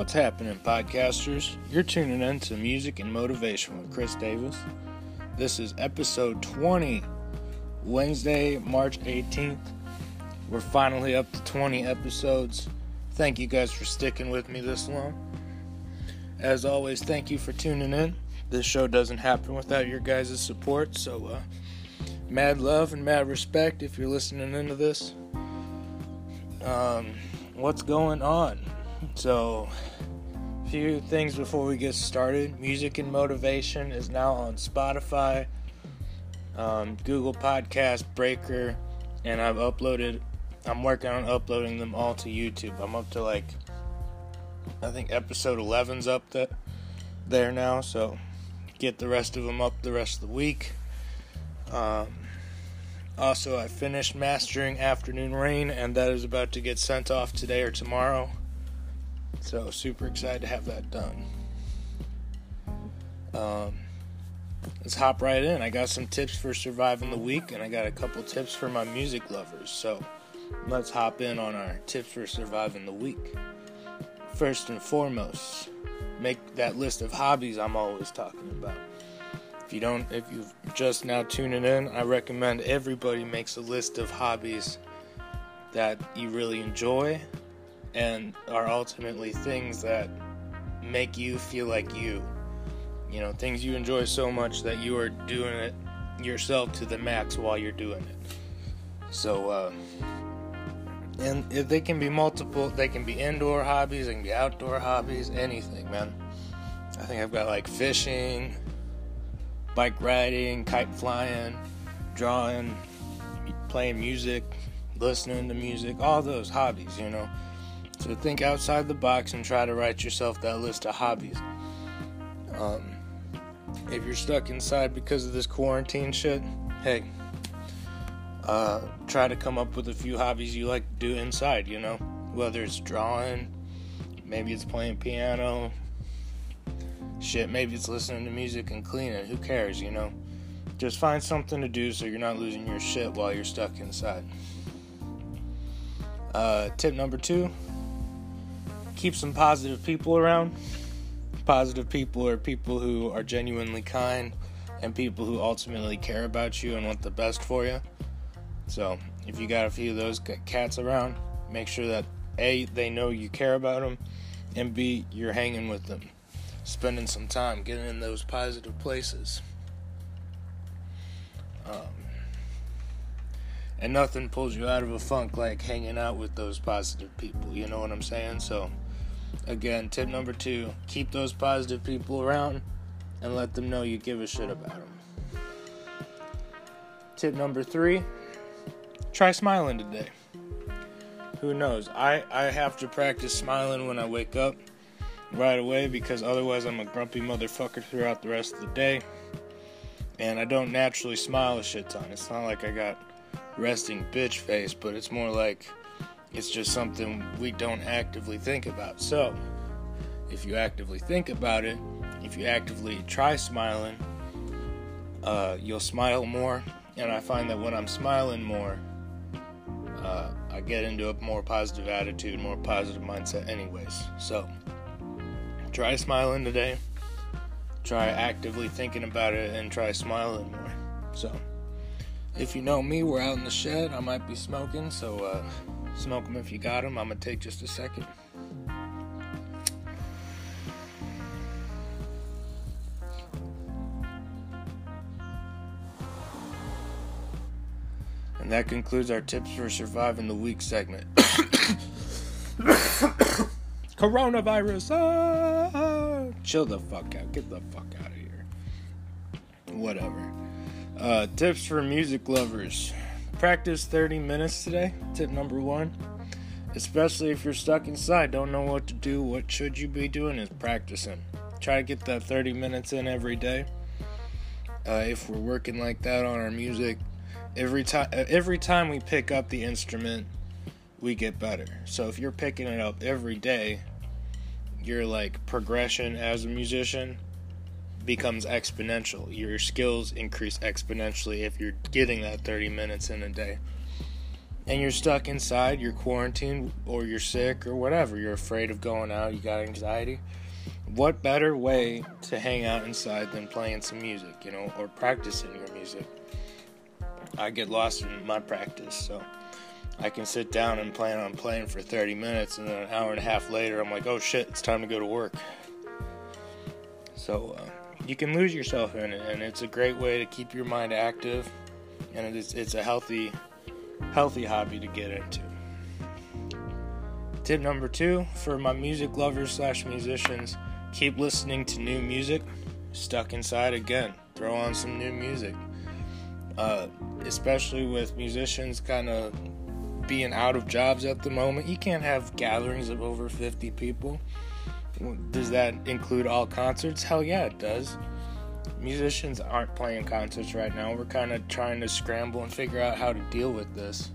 What's happening, podcasters? You're tuning in to Music and Motivation with Chris Davis. This is episode 20, Wednesday, March 18th. We're finally up to 20 episodes. Thank you guys for sticking with me this long. As always, thank you for tuning in. This show doesn't happen without your guys' support, so uh, mad love and mad respect if you're listening into this. Um, what's going on? So, a few things before we get started. Music and Motivation is now on Spotify, um, Google Podcast, Breaker, and I've uploaded. I'm working on uploading them all to YouTube. I'm up to like, I think episode 11's up that there now. So, get the rest of them up the rest of the week. Um, also, I finished mastering Afternoon Rain, and that is about to get sent off today or tomorrow. So, super excited to have that done. Um, let's hop right in. I got some tips for surviving the week, and I got a couple tips for my music lovers. So, let's hop in on our tips for surviving the week. First and foremost, make that list of hobbies I'm always talking about. If you don't, if you've just now tuning in, I recommend everybody makes a list of hobbies that you really enjoy and are ultimately things that make you feel like you. You know, things you enjoy so much that you are doing it yourself to the max while you're doing it. So, uh, and if they can be multiple, they can be indoor hobbies, they can be outdoor hobbies, anything, man. I think I've got like fishing, bike riding, kite flying, drawing, playing music, listening to music, all those hobbies, you know. So think outside the box and try to write yourself that list of hobbies. Um, if you're stuck inside because of this quarantine shit, hey, uh, try to come up with a few hobbies you like to do inside, you know, whether it's drawing, maybe it's playing piano, shit, maybe it's listening to music and cleaning. Who cares, you know? Just find something to do so you're not losing your shit while you're stuck inside. Uh, tip number two keep some positive people around. Positive people are people who are genuinely kind and people who ultimately care about you and want the best for you. So, if you got a few of those cats around, make sure that A, they know you care about them, and B, you're hanging with them, spending some time getting in those positive places. Um, and nothing pulls you out of a funk like hanging out with those positive people, you know what I'm saying? So, Again, tip number two keep those positive people around and let them know you give a shit about them. Tip number three try smiling today. Who knows? I, I have to practice smiling when I wake up right away because otherwise I'm a grumpy motherfucker throughout the rest of the day. And I don't naturally smile a shit ton. It's not like I got resting bitch face, but it's more like it's just something we don't actively think about. So, if you actively think about it, if you actively try smiling, uh, you'll smile more. And I find that when I'm smiling more, uh, I get into a more positive attitude, more positive mindset, anyways. So, try smiling today. Try actively thinking about it and try smiling more. So, if you know me, we're out in the shed. I might be smoking, so uh, Smoke them if you got them. I'm going to take just a second. And that concludes our tips for surviving the week segment. Coronavirus! Ah! Chill the fuck out. Get the fuck out of here. Whatever. Uh, tips for music lovers practice 30 minutes today. Tip number one. Especially if you're stuck inside, don't know what to do, what should you be doing is practicing. Try to get that 30 minutes in every day. Uh, if we're working like that on our music, every time every time we pick up the instrument, we get better. So if you're picking it up every day, your like progression as a musician becomes exponential. Your skills increase exponentially if you're getting that 30 minutes in a day. and you're stuck inside, you're quarantined, or you're sick, or whatever, you're afraid of going out, you got anxiety, what better way to hang out inside than playing some music, you know, or practicing your music? I get lost in my practice, so I can sit down and plan on playing for 30 minutes, and then an hour and a half later, I'm like, oh shit, it's time to go to work. So uh, you can lose yourself in it, and it's a great way to keep your mind active, and it is, it's a healthy, healthy hobby to get into. Tip number two for my music lovers slash musicians keep listening to new music. Stuck inside again, throw on some new music. Uh, especially with musicians kind of being out of jobs at the moment, you can't have gatherings of over 50 people. Does that include all concerts? Hell yeah, it does. Musicians aren't playing concerts right now. We're kind of trying to scramble and figure out how to deal with this.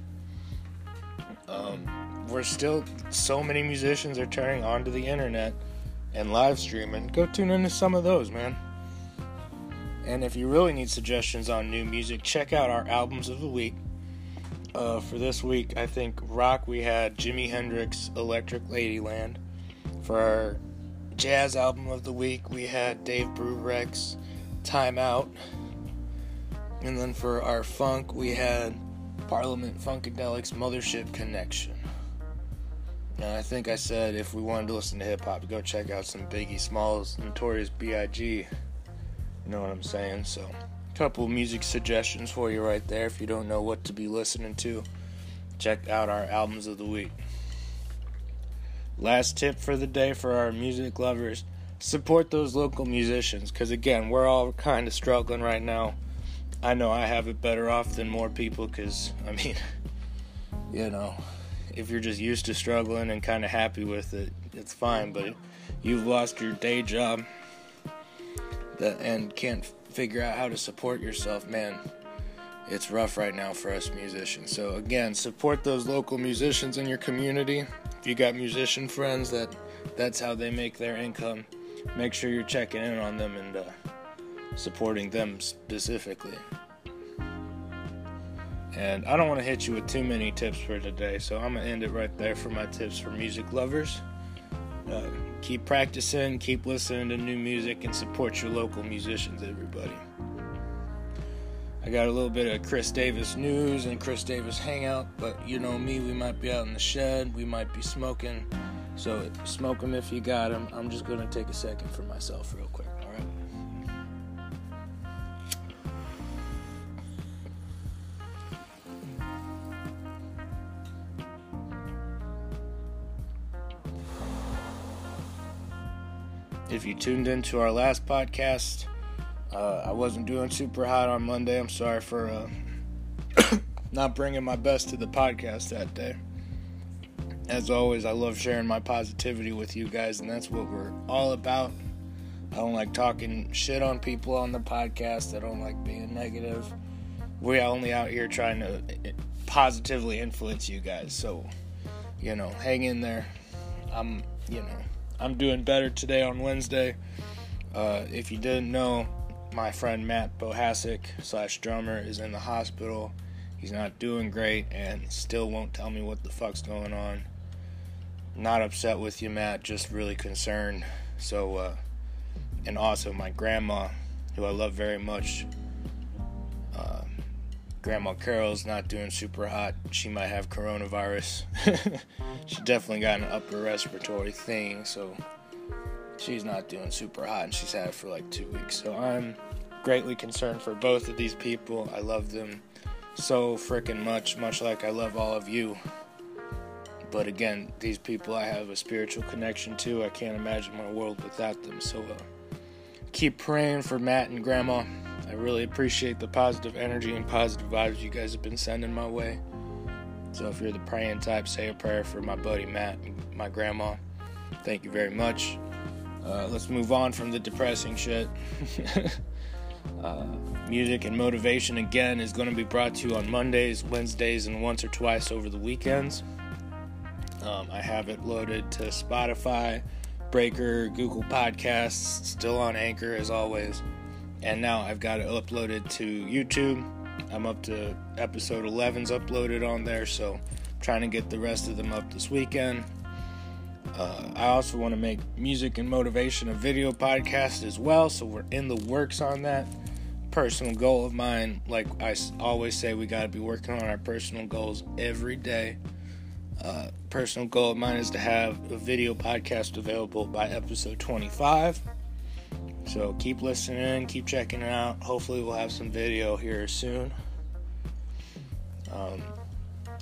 Um, we're still, so many musicians are turning onto the internet and live streaming. Go tune into some of those, man. And if you really need suggestions on new music, check out our albums of the week. Uh, for this week, I think rock we had Jimi Hendrix Electric Ladyland. For our jazz album of the week, we had Dave Brubeck's Time Out. And then for our funk, we had Parliament Funkadelic's Mothership Connection. And I think I said if we wanted to listen to hip hop, go check out some Biggie Smalls, Notorious B.I.G. You know what I'm saying? So, a couple music suggestions for you right there if you don't know what to be listening to. Check out our albums of the week. Last tip for the day for our music lovers support those local musicians because, again, we're all kind of struggling right now. I know I have it better off than more people because, I mean, you know, if you're just used to struggling and kind of happy with it, it's fine. But you've lost your day job and can't figure out how to support yourself, man, it's rough right now for us musicians. So again, support those local musicians in your community. If you got musician friends that that's how they make their income, make sure you're checking in on them and uh, supporting them specifically. And I don't want to hit you with too many tips for today, so I'm gonna end it right there for my tips for music lovers. Uh, keep practicing, keep listening to new music, and support your local musicians, everybody. I got a little bit of Chris Davis news and Chris Davis hangout, but you know me, we might be out in the shed, we might be smoking. So smoke them if you got them. I'm just going to take a second for myself, real quick. All right? If you tuned into our last podcast, uh, I wasn't doing super hot on Monday. I'm sorry for uh, not bringing my best to the podcast that day. As always, I love sharing my positivity with you guys, and that's what we're all about. I don't like talking shit on people on the podcast. I don't like being negative. We're only out here trying to eh, positively influence you guys. So, you know, hang in there. I'm, you know, I'm doing better today on Wednesday. Uh, if you didn't know, my friend Matt Bohasic slash drummer is in the hospital. He's not doing great and still won't tell me what the fuck's going on. Not upset with you, Matt, just really concerned. So, uh, and also my grandma, who I love very much, Uh, Grandma Carol's not doing super hot. She might have coronavirus. she definitely got an upper respiratory thing, so she's not doing super hot, and she's had it for like two weeks. So I'm greatly concerned for both of these people. I love them so freaking much, much like I love all of you. But again, these people I have a spiritual connection to. I can't imagine my world without them. So uh, keep praying for Matt and Grandma. I really appreciate the positive energy and positive vibes you guys have been sending my way. So if you're the praying type, say a prayer for my buddy Matt and my grandma. Thank you very much. Uh, let's move on from the depressing shit. uh, music and motivation again is going to be brought to you on Mondays, Wednesdays, and once or twice over the weekends. Um, I have it loaded to Spotify, Breaker, Google Podcasts, still on Anchor as always and now I've got it uploaded to YouTube. I'm up to episode 11's uploaded on there, so I'm trying to get the rest of them up this weekend. Uh, I also want to make music and motivation a video podcast as well, so we're in the works on that. Personal goal of mine, like I always say, we got to be working on our personal goals every day. Uh, personal goal of mine is to have a video podcast available by episode 25. So keep listening, keep checking it out. Hopefully, we'll have some video here soon. Um,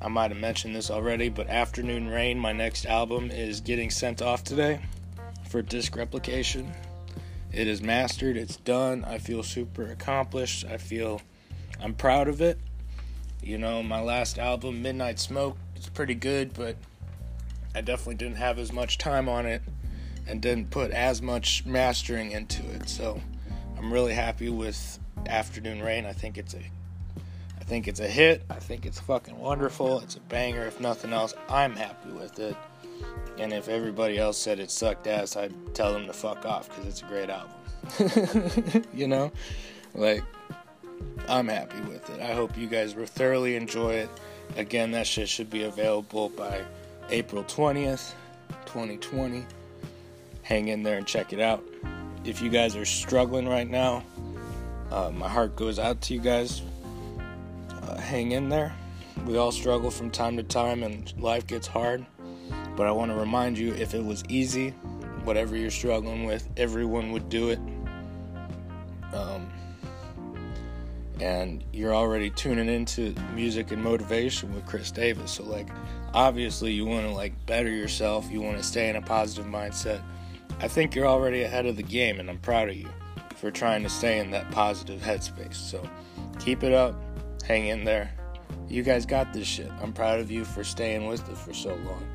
I might have mentioned this already, but Afternoon Rain, my next album, is getting sent off today for disc replication. It is mastered, it's done. I feel super accomplished. I feel I'm proud of it. You know, my last album, Midnight Smoke, it's pretty good, but I definitely didn't have as much time on it and didn't put as much mastering into it. So I'm really happy with Afternoon Rain. I think it's a I think it's a hit. I think it's fucking wonderful. It's a banger. If nothing else, I'm happy with it. And if everybody else said it sucked ass, I'd tell them to fuck off because it's a great album. you know? Like, I'm happy with it. I hope you guys will thoroughly enjoy it. Again, that shit should be available by April 20th, 2020. Hang in there and check it out. If you guys are struggling right now, uh, my heart goes out to you guys uh, hang in there. We all struggle from time to time and life gets hard. But I want to remind you if it was easy, whatever you're struggling with, everyone would do it. Um, and you're already tuning into music and motivation with Chris Davis. So, like, obviously, you want to like better yourself. You want to stay in a positive mindset. I think you're already ahead of the game, and I'm proud of you for trying to stay in that positive headspace. So, keep it up hang in there. You guys got this shit. I'm proud of you for staying with us for so long.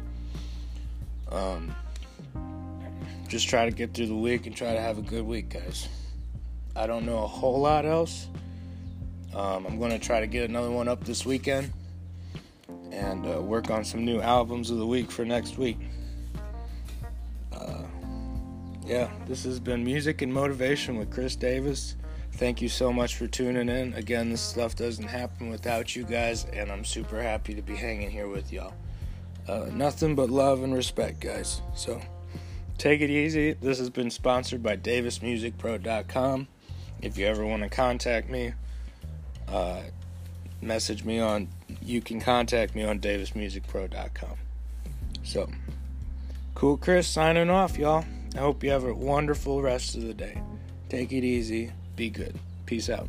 Um, just try to get through the week and try to have a good week, guys. I don't know a whole lot else. Um, I'm going to try to get another one up this weekend and uh, work on some new albums of the week for next week. Uh, yeah, this has been Music and Motivation with Chris Davis. Thank you so much for tuning in. Again, this stuff doesn't happen without you guys, and I'm super happy to be hanging here with y'all. Uh, nothing but love and respect, guys. So take it easy. This has been sponsored by DavisMusicPro.com. If you ever want to contact me, uh, message me on. You can contact me on DavisMusicPro.com. So, cool, Chris, signing off, y'all. I hope you have a wonderful rest of the day. Take it easy. Be good. Peace out.